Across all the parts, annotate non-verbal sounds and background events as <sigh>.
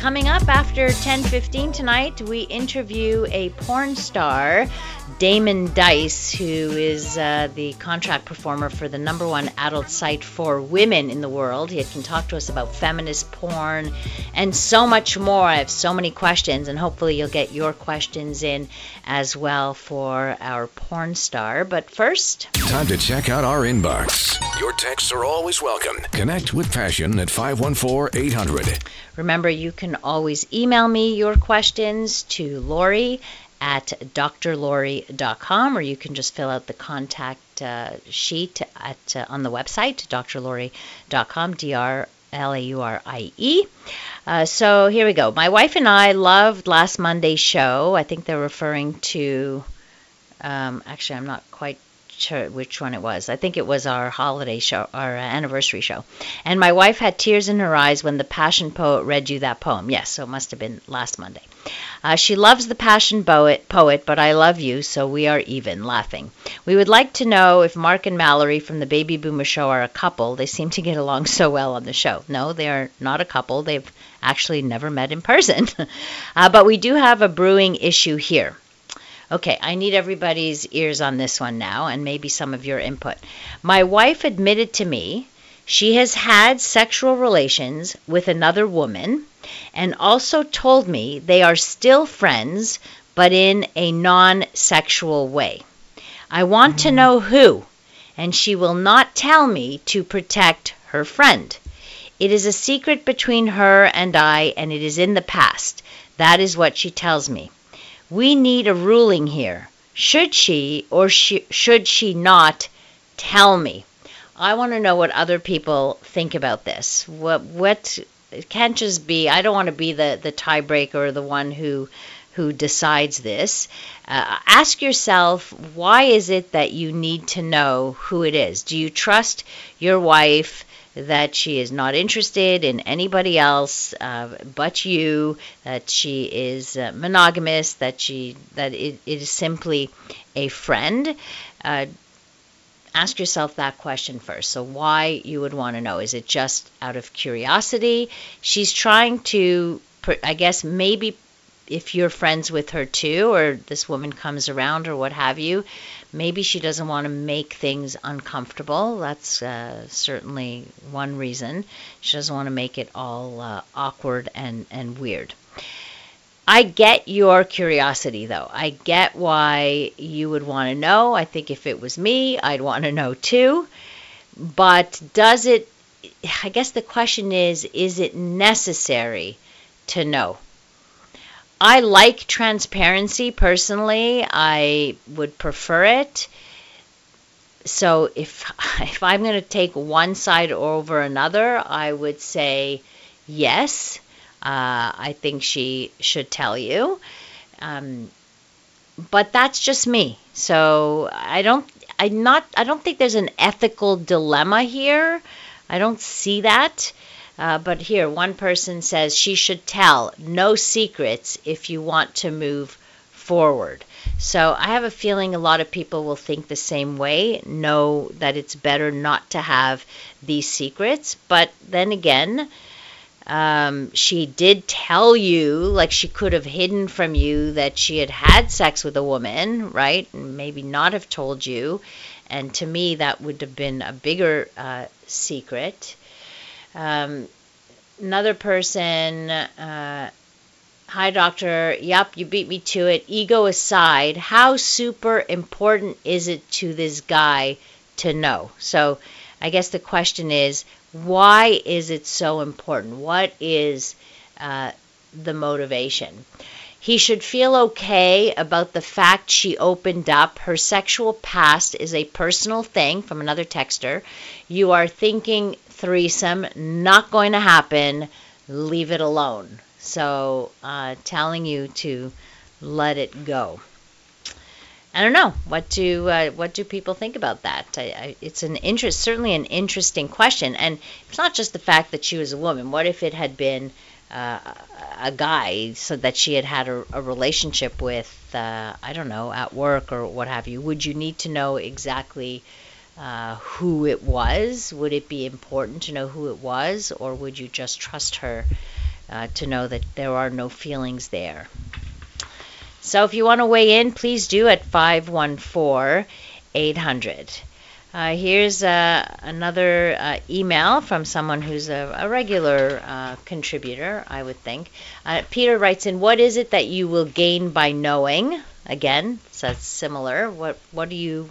coming up after 10:15 tonight, we interview a porn star, Damon Dice, who is uh, the contract performer for the number one adult site for women in the world. He can talk to us about feminist porn and so much more. I have so many questions, and hopefully you'll get your questions in as well for our porn star. But first, time to check out our inbox. Your texts are always welcome. Connect with Passion at 514 800. Remember, you can always email me your questions to Laurie at drlaurie.com, or you can just fill out the contact uh, sheet at uh, on the website drlaurie.com, d r l a u r i e. Uh, so here we go. My wife and I loved last Monday's show. I think they're referring to. Um, actually, I'm not quite which one it was. I think it was our holiday show, our anniversary show. And my wife had tears in her eyes when the Passion Poet read you that poem. Yes, so it must have been last Monday. Uh, she loves the Passion poet, poet, but I love you, so we are even, laughing. We would like to know if Mark and Mallory from the Baby Boomer Show are a couple. They seem to get along so well on the show. No, they are not a couple. They've actually never met in person. <laughs> uh, but we do have a brewing issue here. Okay, I need everybody's ears on this one now and maybe some of your input. My wife admitted to me she has had sexual relations with another woman and also told me they are still friends but in a non sexual way. I want to mm-hmm. know who, and she will not tell me to protect her friend. It is a secret between her and I, and it is in the past. That is what she tells me. We need a ruling here. Should she or she, should she not tell me? I want to know what other people think about this. What what it can't just be. I don't want to be the the tiebreaker or the one who who decides this. Uh, ask yourself why is it that you need to know who it is? Do you trust your wife? That she is not interested in anybody else uh, but you, that she is uh, monogamous, that she that it, it is simply a friend. Uh, ask yourself that question first. So why you would want to know? Is it just out of curiosity? She's trying to, I guess, maybe if you're friends with her too, or this woman comes around or what have you, maybe she doesn't want to make things uncomfortable. That's uh, certainly one reason. She doesn't want to make it all uh, awkward and, and weird. I get your curiosity though. I get why you would want to know. I think if it was me, I'd want to know too. But does it, I guess the question is, is it necessary to know? I like transparency personally. I would prefer it. So if <laughs> if I'm going to take one side over another, I would say yes. Uh, I think she should tell you. Um, but that's just me. So I don't I not I don't think there's an ethical dilemma here. I don't see that. Uh, but here, one person says she should tell no secrets if you want to move forward. So I have a feeling a lot of people will think the same way, know that it's better not to have these secrets. But then again, um, she did tell you, like she could have hidden from you that she had had sex with a woman, right? And maybe not have told you. And to me, that would have been a bigger uh, secret. Um, another person, uh, hi doctor, yep, you beat me to it. Ego aside, how super important is it to this guy to know? So I guess the question is, why is it so important? What is uh, the motivation? He should feel okay about the fact she opened up. Her sexual past is a personal thing from another texter. You are thinking threesome, not going to happen. Leave it alone. So, uh, telling you to let it go. I don't know what do uh, what do people think about that. I, I, it's an interest, certainly an interesting question, and it's not just the fact that she was a woman. What if it had been uh, a guy so that she had had a, a relationship with, uh, I don't know, at work or what have you, would you need to know exactly uh, who it was? Would it be important to know who it was, or would you just trust her uh, to know that there are no feelings there. So if you want to weigh in, please do at 514 800. Uh, here's uh, another uh, email from someone who's a, a regular uh, contributor, I would think. Uh, Peter writes in, "What is it that you will gain by knowing?" Again, so that's similar. What what do you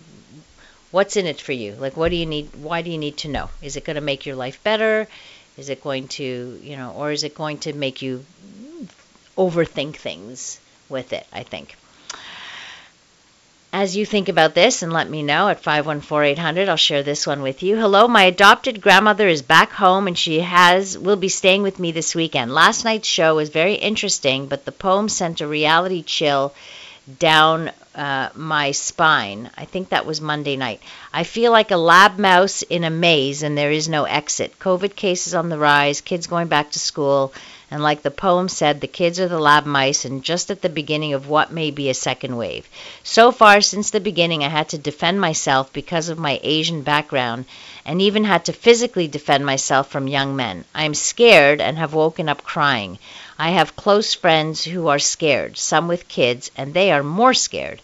what's in it for you? Like, what do you need? Why do you need to know? Is it going to make your life better? Is it going to, you know, or is it going to make you overthink things with it? I think as you think about this and let me know at 514-800 i'll share this one with you hello my adopted grandmother is back home and she has will be staying with me this weekend last night's show was very interesting but the poem sent a reality chill down uh, my spine. I think that was monday night. I feel like a lab mouse in a maze and there is no exit. Covid cases on the rise kids going back to school and like the poem said, the kids are the lab mice and just at the beginning of what may be a second wave. So far, since the beginning, I had to defend myself because of my Asian background and even had to physically defend myself from young men. I am scared and have woken up crying. I have close friends who are scared, some with kids, and they are more scared.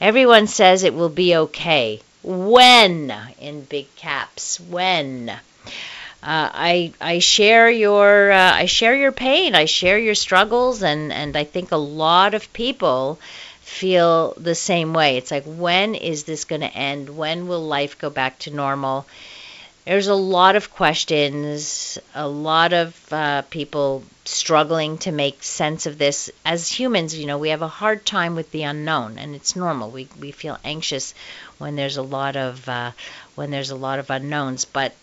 Everyone says it will be okay. When? In big caps. When? Uh, I I share your uh, I share your pain. I share your struggles, and and I think a lot of people feel the same way. It's like when is this going to end? When will life go back to normal? There's a lot of questions, a lot of uh, people struggling to make sense of this. As humans, you know, we have a hard time with the unknown, and it's normal. We we feel anxious when there's a lot of uh, when there's a lot of unknowns, but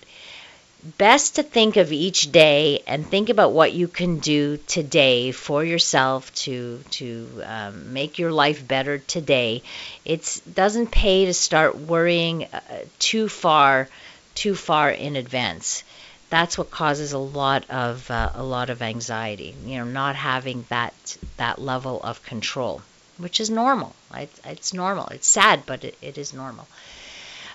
best to think of each day and think about what you can do today for yourself to to um, make your life better today. It doesn't pay to start worrying uh, too far too far in advance. That's what causes a lot of uh, a lot of anxiety. You know, not having that that level of control, which is normal. It's, it's normal. It's sad, but it, it is normal.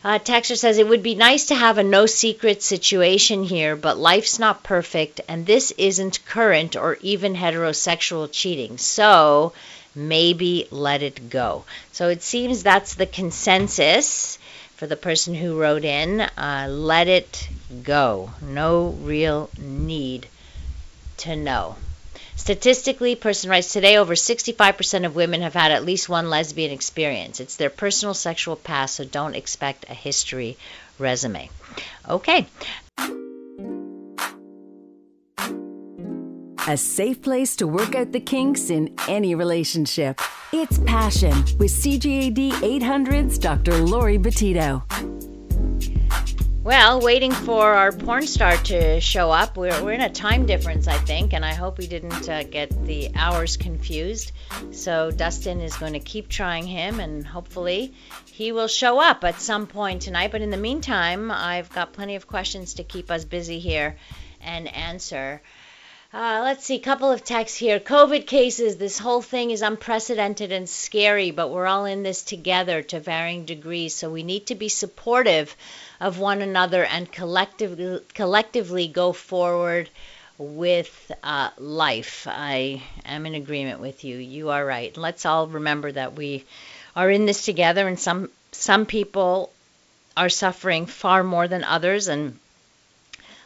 Uh, Texter says it would be nice to have a no secret situation here, but life's not perfect, and this isn't current or even heterosexual cheating. So maybe let it go. So it seems that's the consensus for the person who wrote in. Uh, let it go. No real need to know. Statistically, person writes today over 65% of women have had at least one lesbian experience. It's their personal sexual past, so don't expect a history resume. Okay. A safe place to work out the kinks in any relationship. It's Passion with CJAD 800's Dr. Laurie Betito. Well, waiting for our porn star to show up. We're, we're in a time difference, I think, and I hope we didn't uh, get the hours confused. So Dustin is going to keep trying him, and hopefully he will show up at some point tonight. But in the meantime, I've got plenty of questions to keep us busy here and answer. Uh, let's see, couple of texts here. COVID cases, this whole thing is unprecedented and scary, but we're all in this together to varying degrees, so we need to be supportive of one another and collectively, collectively go forward with uh, life. I am in agreement with you. You are right. Let's all remember that we are in this together, and some some people are suffering far more than others, and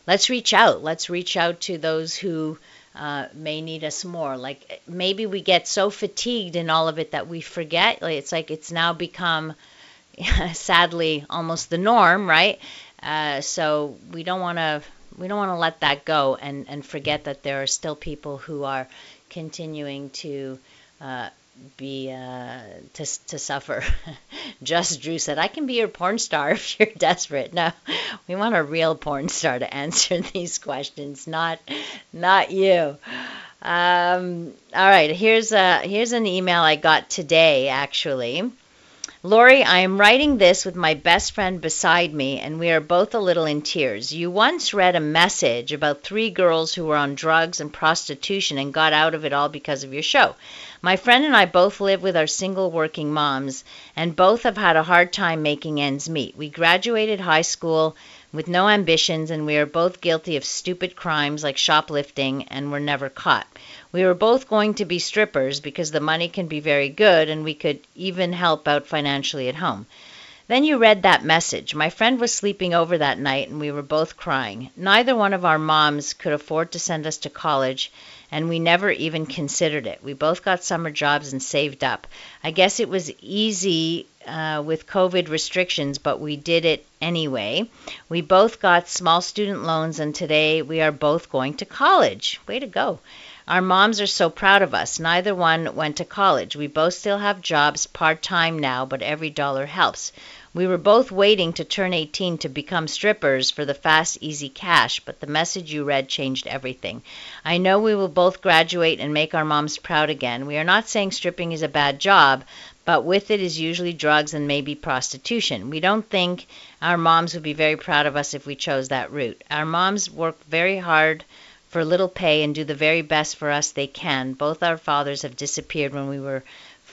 let's reach out. Let's reach out to those who uh, may need us more. Like maybe we get so fatigued in all of it that we forget. Like, it's like it's now become, <laughs> sadly, almost the norm, right? Uh, so we don't want to we don't want to let that go and and forget that there are still people who are continuing to uh, be uh, to to suffer. <laughs> Just Drew said, "I can be your porn star <laughs> if you're desperate." No, we want a real porn star to answer these questions, not not you. Um, all right, here's a here's an email I got today actually. Laurie, I am writing this with my best friend beside me, and we are both a little in tears. You once read a message about three girls who were on drugs and prostitution and got out of it all because of your show. My friend and I both live with our single working moms, and both have had a hard time making ends meet. We graduated high school, with no ambitions, and we are both guilty of stupid crimes like shoplifting and were never caught. We were both going to be strippers because the money can be very good and we could even help out financially at home. Then you read that message. My friend was sleeping over that night and we were both crying. Neither one of our moms could afford to send us to college, and we never even considered it. We both got summer jobs and saved up. I guess it was easy uh, with COVID restrictions, but we did it anyway. We both got small student loans, and today we are both going to college. Way to go. Our moms are so proud of us. Neither one went to college. We both still have jobs part time now, but every dollar helps. We were both waiting to turn 18 to become strippers for the fast, easy cash, but the message you read changed everything. I know we will both graduate and make our moms proud again. We are not saying stripping is a bad job, but with it is usually drugs and maybe prostitution. We don't think our moms would be very proud of us if we chose that route. Our moms work very hard for little pay and do the very best for us they can. Both our fathers have disappeared when we were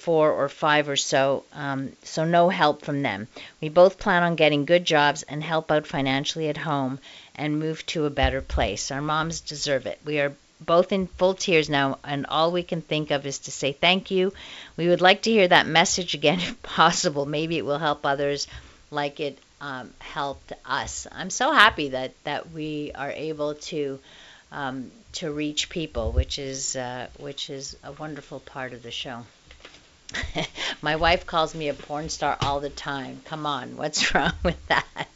four or five or so, um, so no help from them. We both plan on getting good jobs and help out financially at home and move to a better place. Our moms deserve it. We are both in full tears now, and all we can think of is to say thank you. We would like to hear that message again <laughs> if possible. Maybe it will help others like it um, helped us. I'm so happy that, that we are able to. Um, to reach people, which is uh, which is a wonderful part of the show. <laughs> My wife calls me a porn star all the time. Come on, what's <laughs> wrong with that?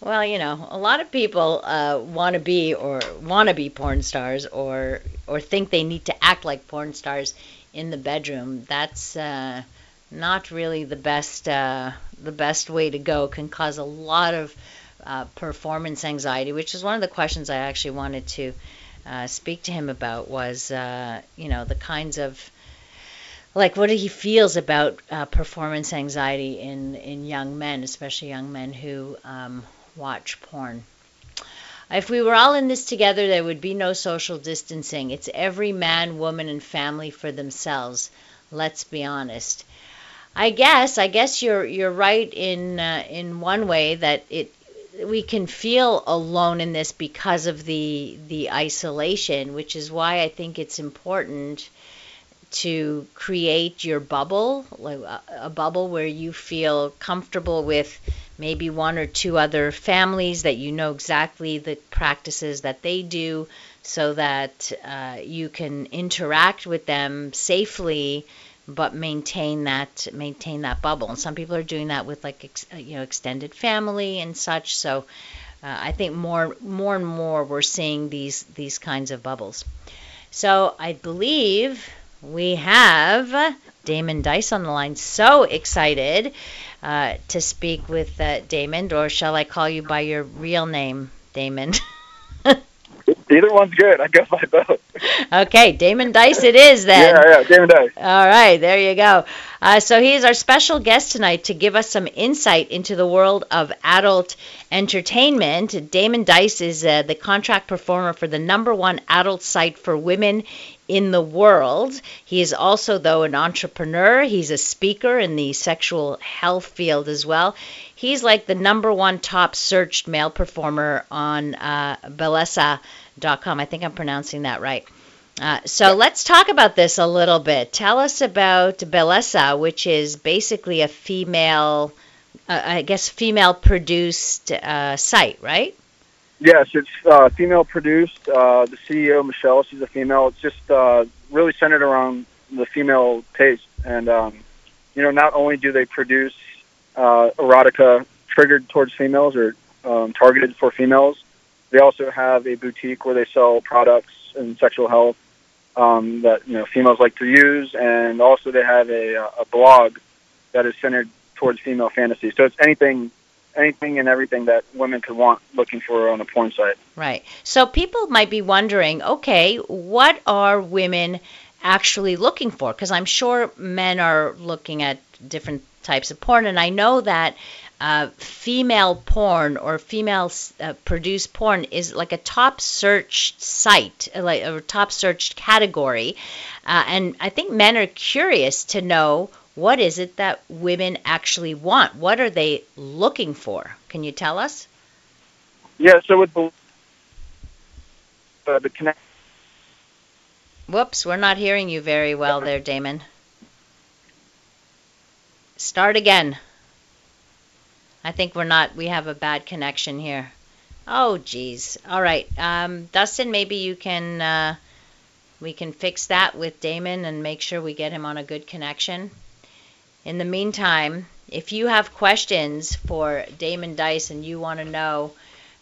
Well, you know, a lot of people uh, want to be or want to be porn stars or or think they need to act like porn stars in the bedroom. That's uh, not really the best uh, the best way to go. Can cause a lot of uh, performance anxiety, which is one of the questions I actually wanted to uh, speak to him about. Was uh, you know the kinds of like what do he feels about uh, performance anxiety in in young men, especially young men who um, watch porn. If we were all in this together, there would be no social distancing. It's every man, woman, and family for themselves. Let's be honest. I guess I guess you're you're right in uh, in one way that it we can feel alone in this because of the the isolation, which is why I think it's important to create your bubble, a bubble where you feel comfortable with maybe one or two other families that you know exactly the practices that they do so that uh, you can interact with them safely but maintain that maintain that bubble. And some people are doing that with like ex, uh, you know extended family and such. So uh, I think more more and more we're seeing these these kinds of bubbles. So I believe we have Damon Dice on the line. So excited uh, to speak with uh, Damon, or shall I call you by your real name, Damon? <laughs> Either one's good. I go by both. Okay, Damon Dice it is then. Yeah, yeah, Damon Dice. All right, there you go. Uh, so he's our special guest tonight to give us some insight into the world of adult entertainment. Damon Dice is uh, the contract performer for the number one adult site for women in the world. He is also, though, an entrepreneur. He's a speaker in the sexual health field as well. He's like the number one top searched male performer on uh, Bellesa.com. I think I'm pronouncing that right. Uh, so yeah. let's talk about this a little bit. Tell us about Bellesa, which is basically a female, uh, I guess, female produced uh, site, right? Yes, it's uh, female produced. Uh, the CEO Michelle, she's a female. It's just uh, really centered around the female taste, and um, you know, not only do they produce uh, erotica triggered towards females or um, targeted for females, they also have a boutique where they sell products in sexual health um, that you know females like to use, and also they have a, a blog that is centered towards female fantasy. So it's anything anything and everything that women could want looking for on a porn site. Right. So people might be wondering, okay, what are women actually looking for? Because I'm sure men are looking at different types of porn, and I know that uh, female porn or female uh, produced porn is like a top searched site, like a top searched category. Uh, and I think men are curious to know what is it that women actually want? What are they looking for? Can you tell us? Yeah. So with the uh, the connect. Whoops, we're not hearing you very well there, Damon. Start again. I think we're not, we have a bad connection here. Oh, geez. All right. Um, Dustin, maybe you can, uh, we can fix that with Damon and make sure we get him on a good connection. In the meantime, if you have questions for Damon Dice and you want to know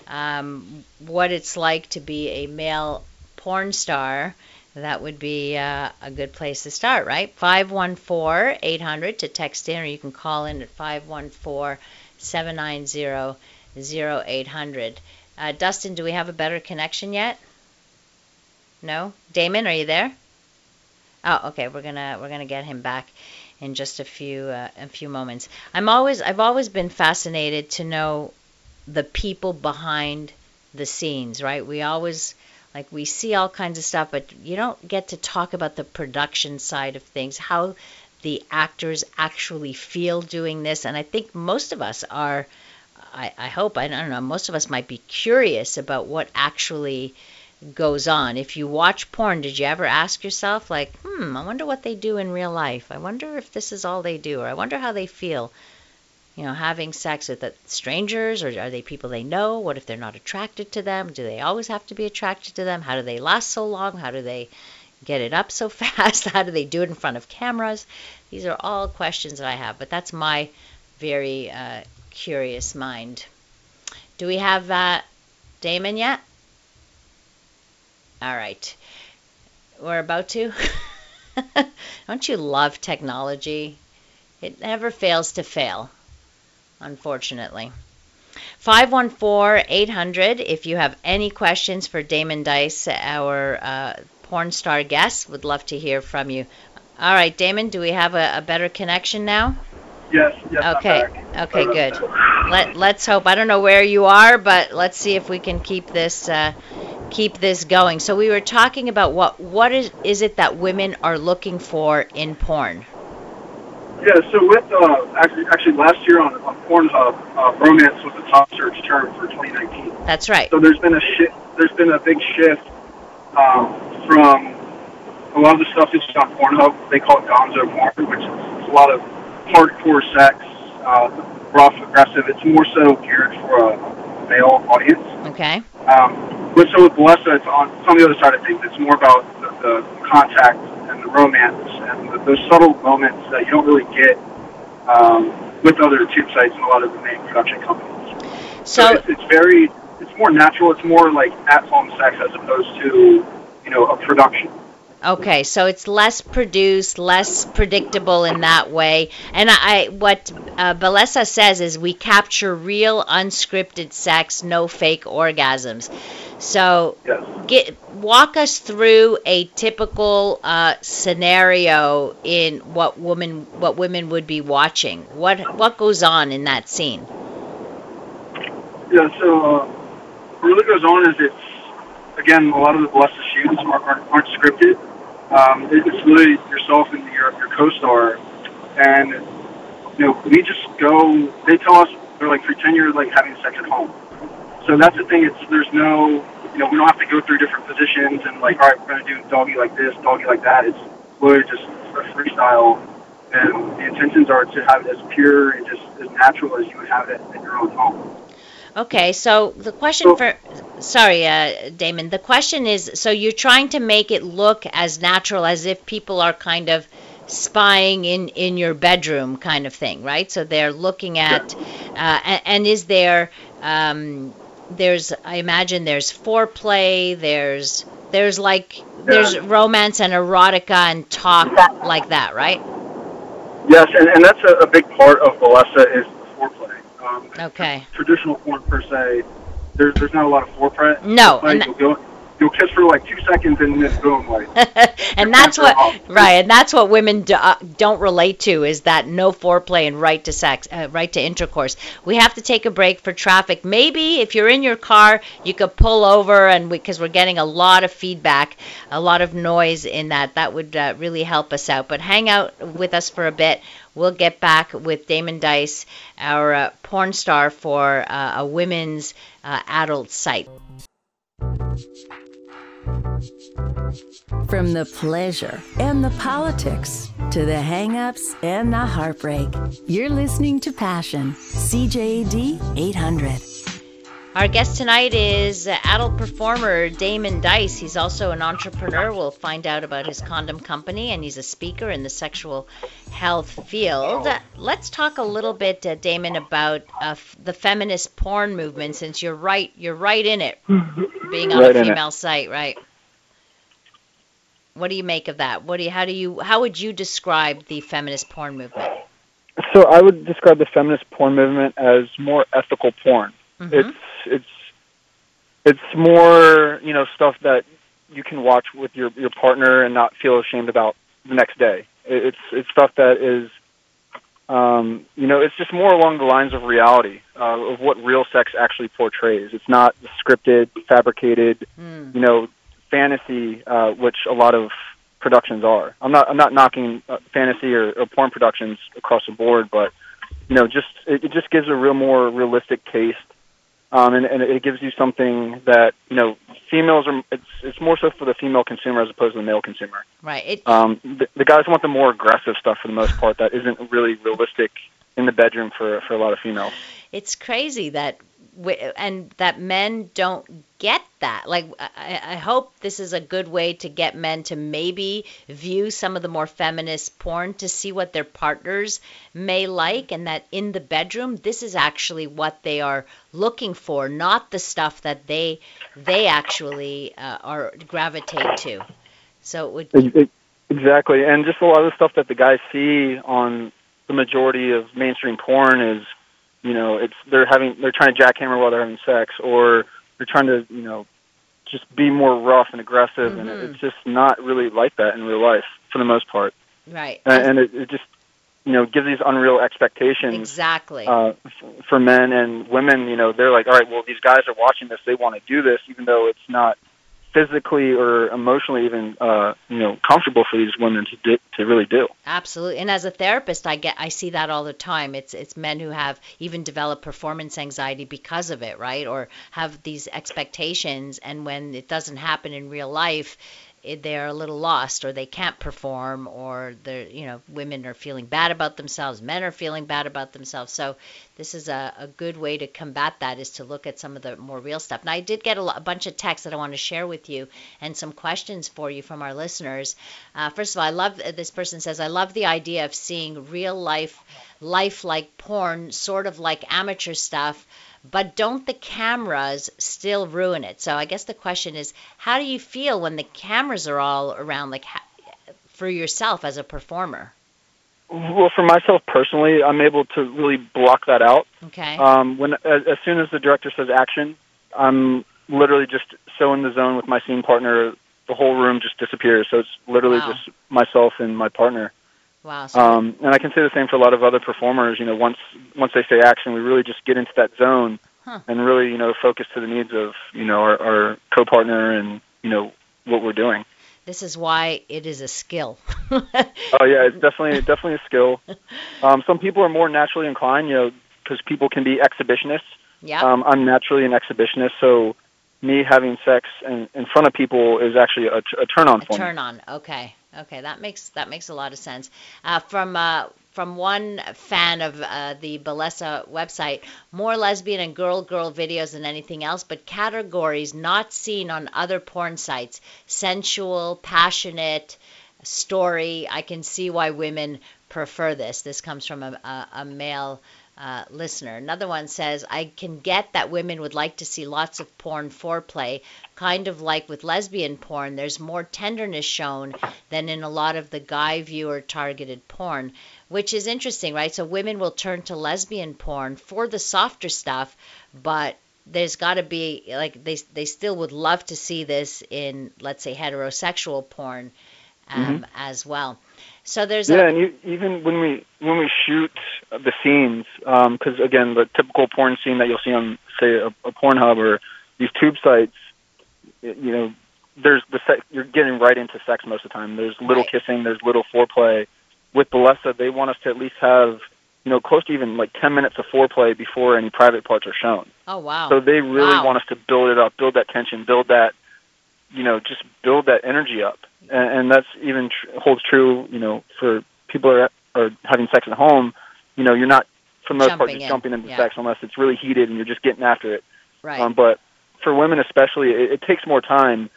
um, what it's like to be a male porn star, that would be uh, a good place to start, right? 514 800 to text in, or you can call in at 514 790 0800. Uh, Dustin, do we have a better connection yet? No? Damon, are you there? Oh, okay. We're gonna we're gonna get him back in just a few uh, a few moments. I'm always I've always been fascinated to know the people behind the scenes, right? We always like we see all kinds of stuff, but you don't get to talk about the production side of things, how the actors actually feel doing this. And I think most of us are, I, I hope, I don't know, most of us might be curious about what actually goes on. If you watch porn, did you ever ask yourself, like, hmm, I wonder what they do in real life? I wonder if this is all they do, or I wonder how they feel you know, having sex with strangers or are they people they know? What if they're not attracted to them? Do they always have to be attracted to them? How do they last so long? How do they get it up so <laughs> fast? How do they do it in front of cameras? These are all questions that I have, but that's my very uh, curious mind. Do we have uh, Damon yet? All right. We're about to. <laughs> Don't you love technology? It never fails to fail unfortunately. 514 800 if you have any questions for Damon Dice, our uh, porn star guest. Would love to hear from you. All right, Damon, do we have a, a better connection now? Yes, yes. Okay, okay, good. Let Let's hope. I don't know where you are, but let's see if we can keep this uh, keep this going. So we were talking about what what is is it that women are looking for in porn? Yeah, so with uh, actually, actually last year on, on Pornhub, uh, romance was the top search term for 2019. That's right. So there's been a shift. There's been a big shift um, from a lot of the stuff that's on Pornhub. They call it Gonzo porn, which is a lot of hardcore sex, uh, rough, aggressive. It's more so geared for a male audience. Okay. Um, but so with Bellesa, it's on, it's on the other side of things. It's more about the, the contact and the romance and the, those subtle moments that you don't really get um, with other tube sites and a lot of the main production companies. So, so it's, it's very, it's more natural. It's more like at-home sex as opposed to, you know, a production. Okay, so it's less produced, less predictable in that way. And I, what uh, Bellesa says is we capture real, unscripted sex, no fake orgasms. So, yes. get walk us through a typical uh, scenario in what women what women would be watching. What what goes on in that scene? Yeah, so uh, what really goes on is it's again a lot of the Bellesa shoots aren't, aren't scripted. Um, it's really yourself and your your co-star, and you know we just go. They tell us they're like pretend you're like having sex at home. So that's the thing. It's there's no you know, we don't have to go through different positions and like, all right, we're to do doggy like this, doggy like that. It's literally just a freestyle, and the intentions are to have it as pure and just as natural as you would have it in your own home. Okay, so the question so, for, sorry, uh, Damon, the question is, so you're trying to make it look as natural as if people are kind of spying in in your bedroom kind of thing right so they're looking at uh, and, and, is there um, there's I imagine there's foreplay, there's there's like there's romance and erotica and talk like that, right? Yes, and, and that's a, a big part of Bellesa is. Um, <laughs> okay. Traditional porn per se, there's there's not a lot of foreplay. No, and that, go, you'll kiss for like two seconds and then boom, like. <laughs> and that's what right, and that's what women do, uh, don't relate to is that no foreplay and right to sex, uh, right to intercourse. We have to take a break for traffic. Maybe if you're in your car, you could pull over, and because we, are getting a lot of feedback, a lot of noise in that, that would uh, really help us out. But hang out with us for a bit. We'll get back with Damon Dice, our uh, porn star for uh, a women's uh, adult site. From the pleasure and the politics to the hang-ups and the heartbreak, you're listening to Passion, CJAD 800. Our guest tonight is adult performer Damon Dice. He's also an entrepreneur. We'll find out about his condom company, and he's a speaker in the sexual health field. Let's talk a little bit, uh, Damon, about uh, the feminist porn movement, since you're right, you're right in it, being on Right a female site, right? What do you make of that? What do you, how do you, how would you describe the feminist porn movement? So I would describe the feminist porn movement as more ethical porn. Mhm. It's it's it's more you know stuff that you can watch with your your partner and not feel ashamed about the next day. It's it's stuff that is um, you know it's just more along the lines of reality uh, of what real sex actually portrays. It's not scripted, fabricated, Hmm. you know, fantasy, uh, which a lot of productions are. I'm not I'm not knocking uh, fantasy or, or porn productions across the board, but you know, just it, it just gives a real more realistic taste, um, and, and it gives you something that you know females are. It's it's more so for the female consumer as opposed to the male consumer. Right. It, Um, the, the guys want the more aggressive stuff for the most part that isn't really realistic in the bedroom for for a lot of females. it's crazy that and that men don't get that. Like I, I hope this is a good way to get men to maybe view some of the more feminist porn to see what their partners may like and that in the bedroom this is actually what they are looking for not the stuff that they they actually uh, are gravitate to. So it would Ex- ex- Exactly, and just a lot of the stuff that the guys see on the majority of mainstream porn is, you know, it's they're having they're trying to jackhammer while they're having sex, or they're trying to, you know, just be more rough and aggressive, and Mhm. it's just not really like that in real life for the most part, right and, and it, it just, you know, gives these unreal expectations. exactly Uh, f- for men and women, you know, they're like, all right, well, these guys are watching this; they want to do this, even though it's not physically or emotionally even, uh, you know, comfortable for these women to do, to really do. Absolutely. And as a therapist, I get I see that all the time. It's it's men who have even developed performance anxiety because of it, right? Or have these expectations and when it doesn't happen in real life, they're a little lost or they can't perform or they're, you know, women are feeling bad about themselves, men are feeling bad about themselves. So this is a, a good way to combat that is to look at some of the more real stuff. And I did get a, lo- a bunch of texts that I want to share with you and some questions for you from our listeners. Uh, first of all, I love this person says I love the idea of seeing real life, life like porn, sort of like amateur stuff. But don't the cameras still ruin it? So I guess the question is, how do you feel when the cameras are all around, like for yourself as a performer? Well, for myself personally, I'm able to really block that out. Okay. Um, when as, as soon as the director says action, I'm literally just so in the zone with my scene partner. The whole room just disappears. So it's literally Wow. just myself and my partner. Wow. Um, and I can say the same for a lot of other performers. You know, once once they say action, we really just get into that zone Huh. and really, you know, focus to the needs of you know our, our co-partner and you know what we're doing. this is why it is a skill. <laughs> Oh yeah, it's definitely definitely a skill. <laughs> Um, some people are more naturally inclined, you know, because people can be exhibitionists. yeah. Um, I'm naturally an exhibitionist, so me having sex in, in front of people is actually a, a turn on a for me. turn on. Okay. Okay. That makes that makes a lot of sense. Uh, from uh, from one fan of uh, the Bellesa website, more lesbian and girl girl videos than anything else, but categories not seen on other porn sites: sensual, passionate, story. I can see why women prefer this. This comes from a, a, a male uh, listener. Another one says, I can get that women would like to see lots of porn foreplay, kind of like with lesbian porn. There's more tenderness shown than in a lot of the guy viewer targeted porn, which is interesting, right? So women will turn to lesbian porn for the softer stuff, but there's got to be like they they still would love to see this in let's say heterosexual porn um, as well. So there's Yeah, a and you, even when we when we shoot the scenes, um, because again, the typical porn scene that you'll see on say a, a Pornhub or these tube sites, you know, there's the sex, you're getting right into sex most of the time. There's little Right. kissing, there's little foreplay, with Bellesa, they want us to at least have you know close to even like 10 minutes of foreplay before any private parts are shown. Oh wow. So they really Wow. want us to build it up, build that tension, build that, you know, just build that energy up, and, and that's even tr- holds true, you know, for people are, are having sex at home. You know, you're not for the most part just in, jumping into yeah. sex unless it's really heated and you're just getting after it. right. Um, but for women especially, it, it takes more time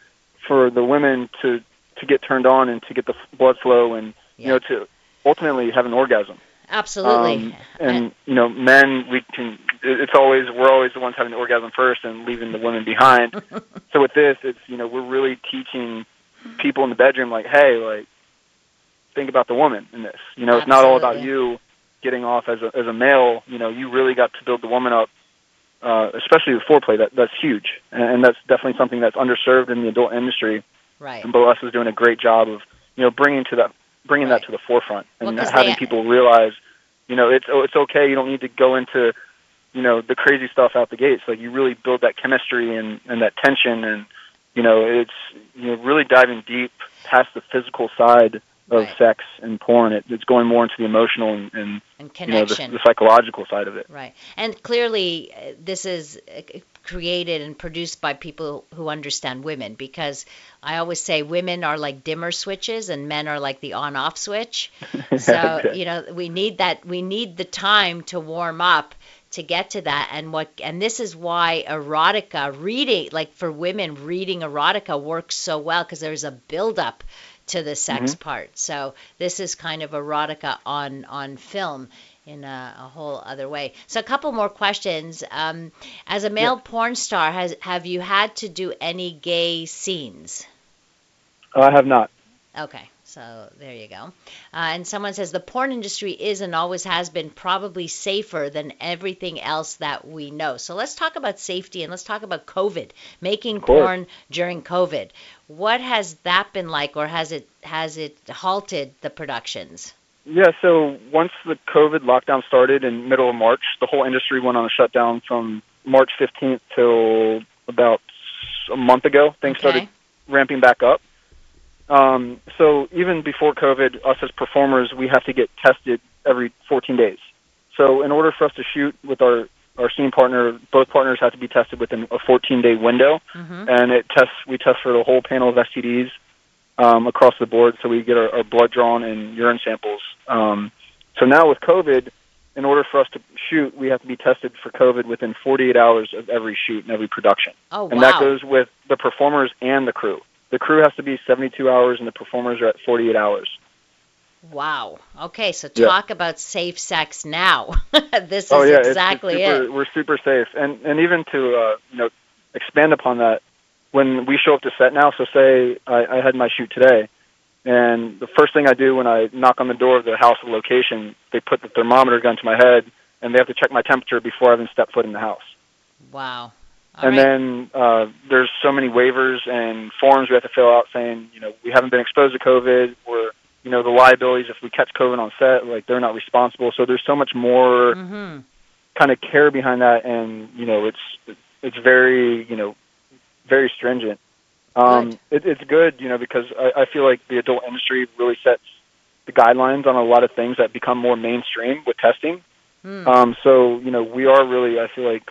for the women to to get turned on and to get the f- blood flow and you know to ultimately have an orgasm. Absolutely. Um, and you know, men, we can. It's always we're always the ones having the orgasm first and leaving the women behind. <laughs> so with this, it's you know we're really teaching people in the bedroom like, hey, like think about the woman in this. You know, it's not all about you getting off as a as a male. You know, you really got to build the woman up. Uh, especially with foreplay, that that's huge, and, and that's definitely something that's underserved in the adult industry. right. And Boas is doing a great job of you know bringing to that bringing Right. that to the forefront and Well, having they- people realize you know it's oh, it's okay you don't need to go into you know the crazy stuff out the gates like you really build that chemistry and and that tension and you know it's you know really diving deep past the physical side of Right. sex and porn it, it's going more into the emotional and, and And you know the, the psychological side of it Right. And clearly, uh, this is uh, created and produced by people who understand women because I always say women are like dimmer switches and men are like the on off switch. <laughs> So, Okay. you know, we need that, we need the time to warm up to get to that. And what and this is why erotica reading like for women reading erotica works so well because there's a build up to the sex Mm-hmm. part. So this is kind of erotica on on film in a, a whole other way. So a couple more questions. Um, as a male porn star has have you had to do any gay scenes? I have not. Okay, so there you go. Uh, and someone says the porn industry is and always has been probably safer than everything else that we know. So let's talk about safety and let's talk about COVID, making porn during COVID. What has that been like, or has it has it halted the productions? Yeah, so once the COVID lockdown started in middle of March, the whole industry went on a shutdown from March 15th till about a month ago. Things Okay. started ramping back up. Um, so even before COVID, us as performers, we have to get tested every 14 days. So in order for us to shoot with our our scene partner, both partners have to be tested within a 14 day window, Mm-hmm. and it tests. We test for the whole panel of STDs um, across the board, so we get our, our blood drawn and urine samples. Um, so now with COVID, in order for us to shoot, we have to be tested for COVID within 48 hours of every shoot and every production, Oh and that goes with the performers and the crew. The crew has to be 72 hours, and the performers are at 48 hours. Wow. Okay, so Yeah. talk about safe sex now. <laughs> this is oh yeah, it's- exactly it's, super, it. We're super safe, and and even to uh, you know expand upon that, when we show up to set now. So say I, I had my shoot today, and the first thing I do when I knock on the door of the house of location, they put the thermometer gun to my head, and they have to check my temperature before I even step foot in the house. Wow. All and right. then uh, there's so many waivers and forms we have to fill out saying, you know, we haven't been exposed to COVID. We're, you know, the liabilities if we catch COVID on set, like they're not responsible. So there's so much more mm-hmm. kind of care behind that, and you know, it's it's very, you know, very stringent. Um, it, it's good, you know, because I, I feel like the adult industry really sets the guidelines on a lot of things that become more mainstream with testing. Hmm. Um, so you know, we are really, I feel like,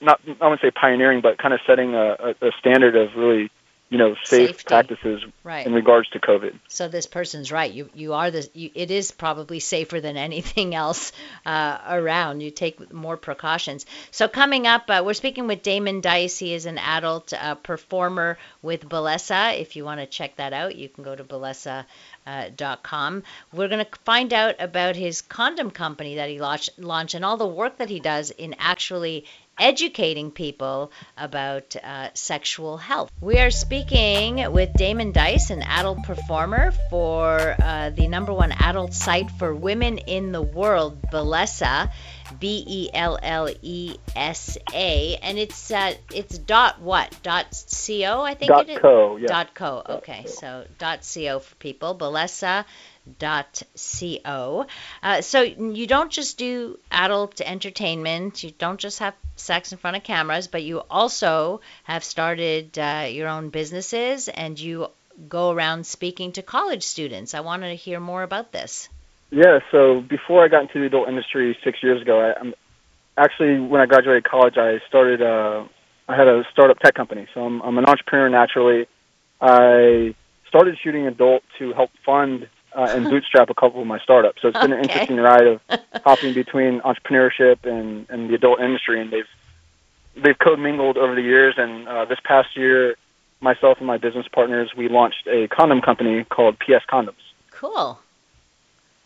not I wouldn't say pioneering, but kind of setting a, a, a standard of really, you know, safe Safety. practices right. in regards to COVID. So this person's right. You you are the you, it is probably safer than <laughs> anything else uh, around. You take more precautions. So coming up, uh, we're speaking with Damon Dice. He is an adult uh, performer with Bellesa. If you want to check that out, you can go to Bellesa. Uh, dot com. We're going to find out about his condom company that he launched, launched and all the work that he does in actually educating people about uh, sexual health. We are speaking with Damon Dice, an adult performer for uh, the number one adult site for women in the world, Bellesa, B E L L E S A, and it's uh, it's dot what dot co I think Dot it is co, yeah. dot co. Okay, so dot co for people. Bellesa dot co. Uh, so you don't just do adult entertainment. You don't just have sex in front of cameras, but you also have started uh, your own businesses and you go around speaking to college students. I wanted to hear more about this. Yeah, so before I got into the adult industry six years ago, I, I'm actually when I graduated college, I started. Uh, I had a startup tech company, so I'm, I'm an entrepreneur naturally. I started shooting adult to help fund uh, and bootstrap a couple of my startups. So it's been an interesting ride of hopping between entrepreneurship and, and the adult industry, and they've they've commingled over the years. And uh, this past year, myself and my business partners, we launched a condom company called PS Condoms. Cool.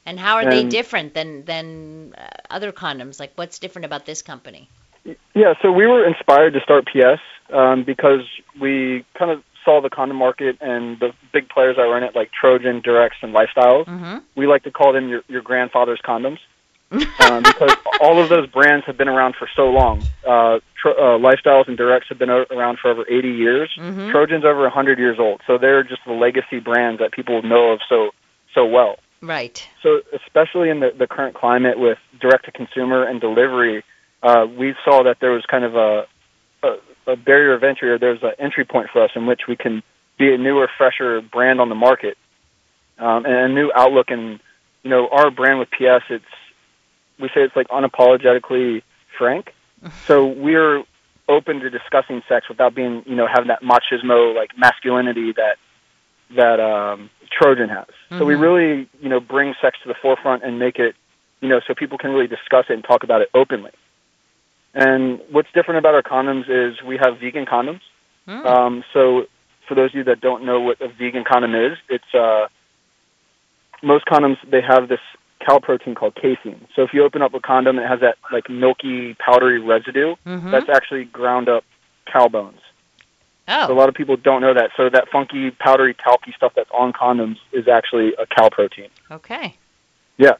And how are they different than than uh, other condoms? Like, what's different about this company? Yeah, so we were inspired to start PS um, because we kind of saw the condom market and the big players that were in it, like Trojan, Durex, and Lifestyles. Mm-hmm. We like to call them your, your grandfather's condoms <laughs> um, because all of those brands have been around for so long. Uh, tro- uh, Lifestyles and Durex have been o- around for over 80 years. Mhm. Trojan's over 100 years old, so they're just the legacy brands that people know of so so well. Right. So especially in the, the current climate with direct to consumer and delivery, uh, we saw that there was kind of a, a, barrier of entry or there's an entry point for us in which we can be a newer, fresher brand on the market um, and a new outlook. And you know, our brand with PS, it's we say it's like unapologetically frank. <sighs> So we're open to discussing sex without being, you know, having that machismo like masculinity that that um, Trojan has. So we Mhm. really, you know, bring sex to the forefront and make it, you know, so people can really discuss it and talk about it openly. And what's different about our condoms is we have vegan condoms. Mm. Um, so for those of you that don't know what a vegan condom is, it's uh, most condoms they have this cow protein called casein. So if you open up a condom, it has that like milky, powdery residue. Mhm. That's actually ground up cow bones. oh. So a lot of people don't know that. So that funky, powdery, talky stuff that's on condoms is actually a cow protein. okay. Yeah.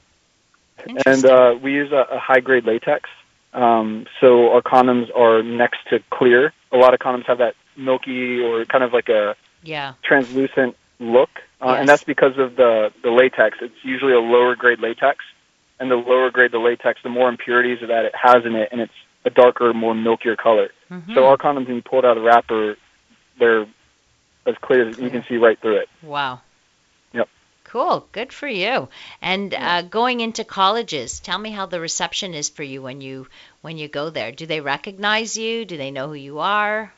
And uh, we use a, a high grade latex. Um, so our condoms are next to clear. A lot of condoms have that milky or kind of like a yeah. translucent look, uh, Yes. and that's because of the the latex. It's usually a lower grade latex, and the lower grade the latex, the more impurities that it has in it, and it's a darker, more milkier color. Mhm. So our condoms, when you pull it out of the wrapper, they're as clear as you can see right through it. Wow. Cool. Good for you. And uh, going into colleges, tell me how the reception is for you when you when you go there. Do they recognize you? Do they know who you are?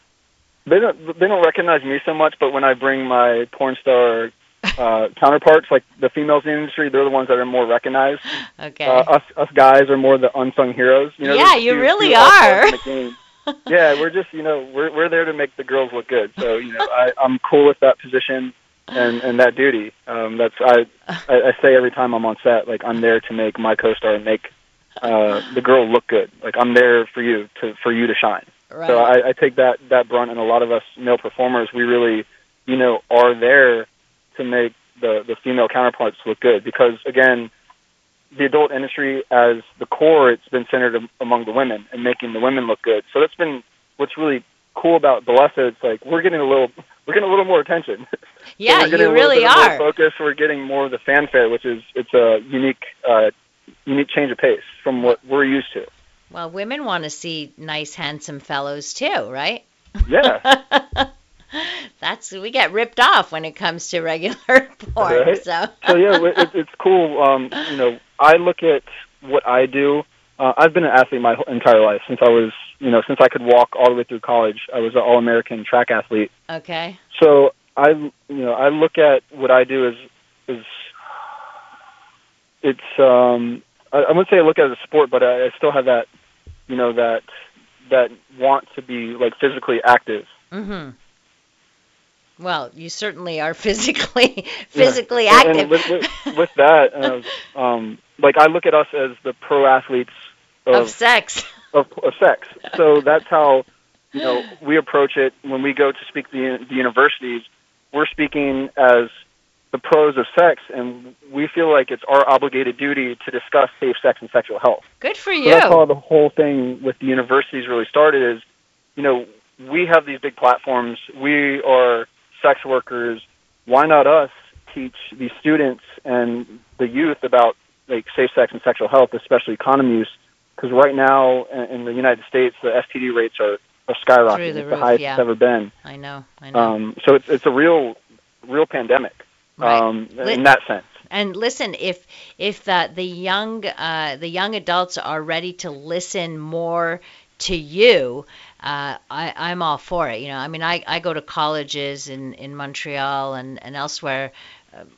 They don't they don't recognize me so much, but when I bring my porn star uh, <laughs> counterparts, like the females in the industry, they're the ones that are more recognized. Okay. Uh, us us guys are more the unsung heroes. You know, Yeah, you few- really few are. in the game. <laughs> yeah, we're just you know we're we're there to make the girls look good. So you know I I'm cool with that position and and that duty. Um, that's I, I I say every time I'm on set like I'm there to make my co-star make uh, the girl look good. Like I'm there for you to for you to shine. right. So I, I take that that brunt, and a lot of us male performers, we really, you know, are there to make the the female counterparts look good. Because again, the adult industry, as the core, it's been centered among the women and making the women look good. So that's been what's really cool about Bellesa. It's like we're getting a little we're getting a little more attention. <laughs> Yeah, we're you really are. Focus. We're getting more of the fanfare, which is it's a unique uh, unique change of pace from what we're used to. Well, women want to see nice, handsome fellows too, right? Yeah. <laughs> That's we get ripped off when it comes to regular <laughs> porn. Right. So. so yeah, it, it's cool. Um, you know, I look at what I do. Uh, I've been an athlete my entire life since I was, you know, since I could walk all the way through college. I was an all-American track athlete. Okay. So I, you know, I look at what I do as, as it's. Um, I, I wouldn't say I look at it as a sport, but I, I still have that, you know, that that want to be like physically active. Mhm. Well, you certainly are physically <laughs> physically Yeah. And- active. And with, with, with that, uh, <laughs> um, like I look at us as the pro athletes of sex. of, of sex. So that's how you know we approach it when we go to speak to the, the universities. We're speaking as the pros of sex, and we feel like it's our obligated duty to discuss safe sex and sexual health. Good for So that's you. how the whole thing with the universities really started. Is you know we have these big platforms. We are sex workers. Why not us teach these students and the youth about like safe sex and sexual health, especially condom use? Because right now in, in the United States, the STD rates are, are skyrocketing. Through the it's roof, the highest yeah. it's ever been. I know. I know. Um, so it's it's a real real pandemic Right. um, in that sense. And listen, if if uh, the young uh, the young adults are ready to listen more to you, uh, I, I'm all for it. You know, I mean, I, I go to colleges in, in Montreal and, and elsewhere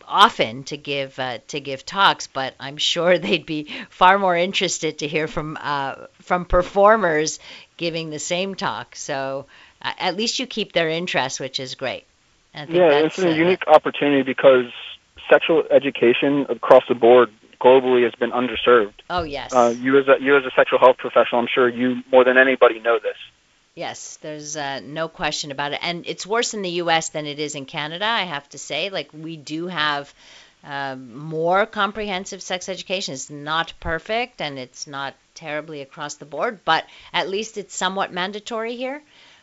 often to give uh, to give talks, but I'm sure <laughs> they'd be far more interested to hear from uh, from performers giving the same talk. So uh, at least you keep their interest, which is great. I think Yeah, that's, it's a uh, unique opportunity because sexual education across the board globally has been underserved. Oh yes. Uh, you as a you as a sexual health professional, I'm sure you more than anybody know this. Yes, there's uh, no question about it. And it's worse in the U.S. than it is in Canada, I have to say. Like, we do have um, more comprehensive sex education. It's not perfect and it's not terribly across the board, but at least it's somewhat mandatory here.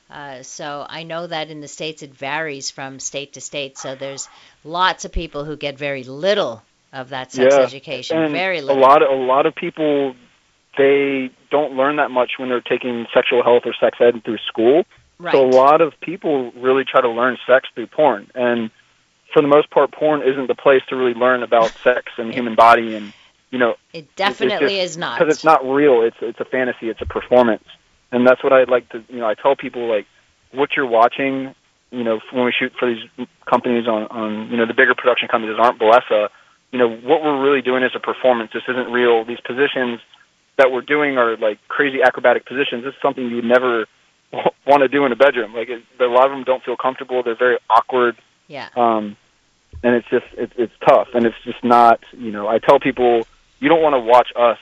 Uh, so I know that in the States it varies from state to state. So there's lots of people who get very little of that sex Yeah, education. very a lot of a lot of people they don't learn that much when they're taking sexual health or sex ed through school. right. So a lot of people really try to learn sex through porn, and for the most part, porn isn't the place to really learn about sex and the human body, and you know, it definitely just- is not. because it's not real. It's it's a fantasy. It's a performance, and that's what I like to. You know, I tell people like what you're watching. You know, when we shoot for these companies on on you know the bigger production companies aren't Bellesa. You know, what we're really doing is a performance. This isn't real. These positions that we're doing are like crazy acrobatic positions. This is something you would never <laughs> want to do in a bedroom. Like it, a lot of them don't feel comfortable. They're very awkward Yeah. um, and it's just it's it's tough, and it's just not. You know, I tell people you don't want to watch us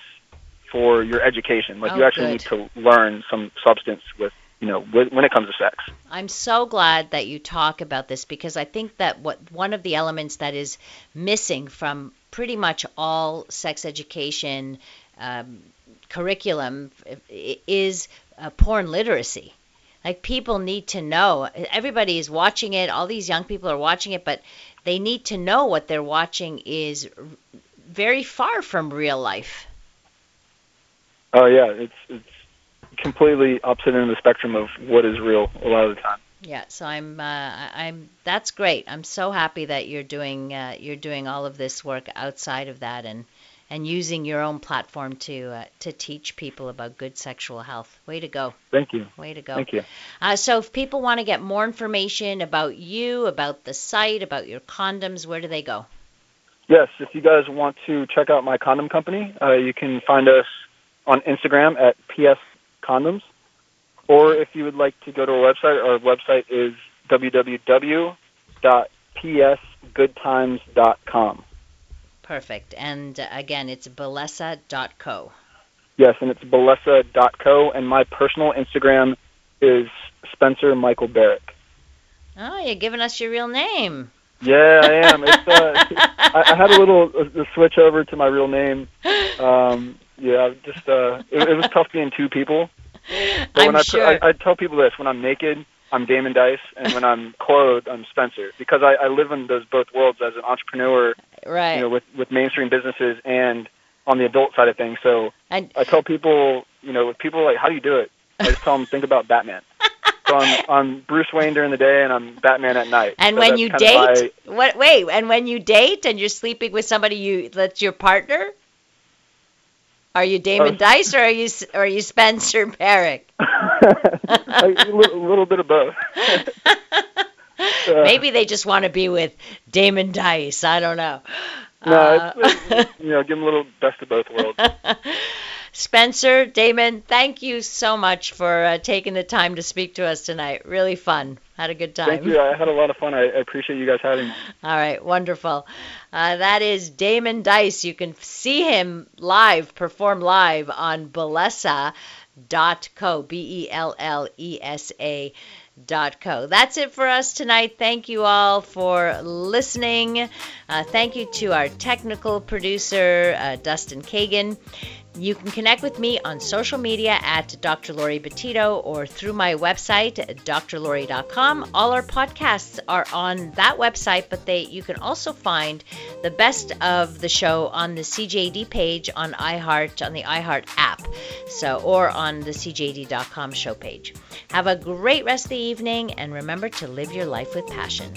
for your education. Like Oh, you actually good. need to learn some substance with you know with, when it comes to sex. I'm so glad that you talk about this because I think that what one of the elements that is missing from pretty much all sex education um, curriculum is uh, porn literacy. Like people need to know. Everybody is watching it. All these young people are watching it, but they need to know what they're watching is very far from real life. Oh yeah, it's it's completely opposite end of the spectrum of what is real a lot of the time. Yeah, so I'm uh, I'm that's great. I'm so happy that you're doing uh, you're doing all of this work outside of that and and using your own platform to uh, to teach people about good sexual health. Way to go. Thank you. Way to go. Thank you. Uh, so if people want to get more information about you, about the site, about your condoms, where do they go? Yes, if you guys want to check out my condom company, uh, you can find us on Instagram at PS Condoms, or if you would like to go to our website, our website is www.psgoodtimes.com. Perfect. And uh, again, it's bellesa.co. Yes, and it's bellesa.co, and my personal Instagram is Spencer Michael Barrick. Oh, you're giving us your real name. Yeah, I am. It's, uh, <laughs> I, I had a little uh, switch over to my real name. Um, yeah, just uh, it, it was tough being two people. But I'm when I, sure. I, I tell people this: when I'm naked, I'm Damon Dice, and when I'm <laughs> clothed, I'm Spencer, because I, I live in those both worlds as an entrepreneur, right. you know, with with mainstream businesses and on the adult side of things. So and I tell people, you know, people like, "How do you do it?" I just tell them, "Think about Batman." <laughs> So I'm, I'm Bruce Wayne during the day, and I'm Batman at night. And So when you date, what? Wait, and when you date and you're sleeping with somebody you that's your partner, are you Damon Oh. Dice or are you S- or are you Spencer Barrick? <laughs> <laughs> a little, little bit of both. <laughs> Maybe they just want to be with Damon Dice. I don't know. No, Uh, it's, it's, you know, give them a little best of both worlds. <laughs> Spencer, Damon, thank you so much for uh, taking the time to speak to us tonight. Really fun. Had a good time. Thank you. I had a lot of fun. I, I appreciate you guys having me. All right, wonderful. Uh, that is Damon Dice. You can see him live, perform live on Bellesa.co, B E L L E S A. Co. That's it for us tonight. Thank you all for listening. Uh, thank you to our technical producer, uh, Dustin Kagan. You can connect with me on social media at Dr. Laurie Betito or through my website, drlaurie.com. All our podcasts are on that website, but they you can also find the best of the show on the CJAD page on iHeart, on the iHeart app, so or on the CJAD.com show page. Have a great rest of the evening and remember to live your life with passion.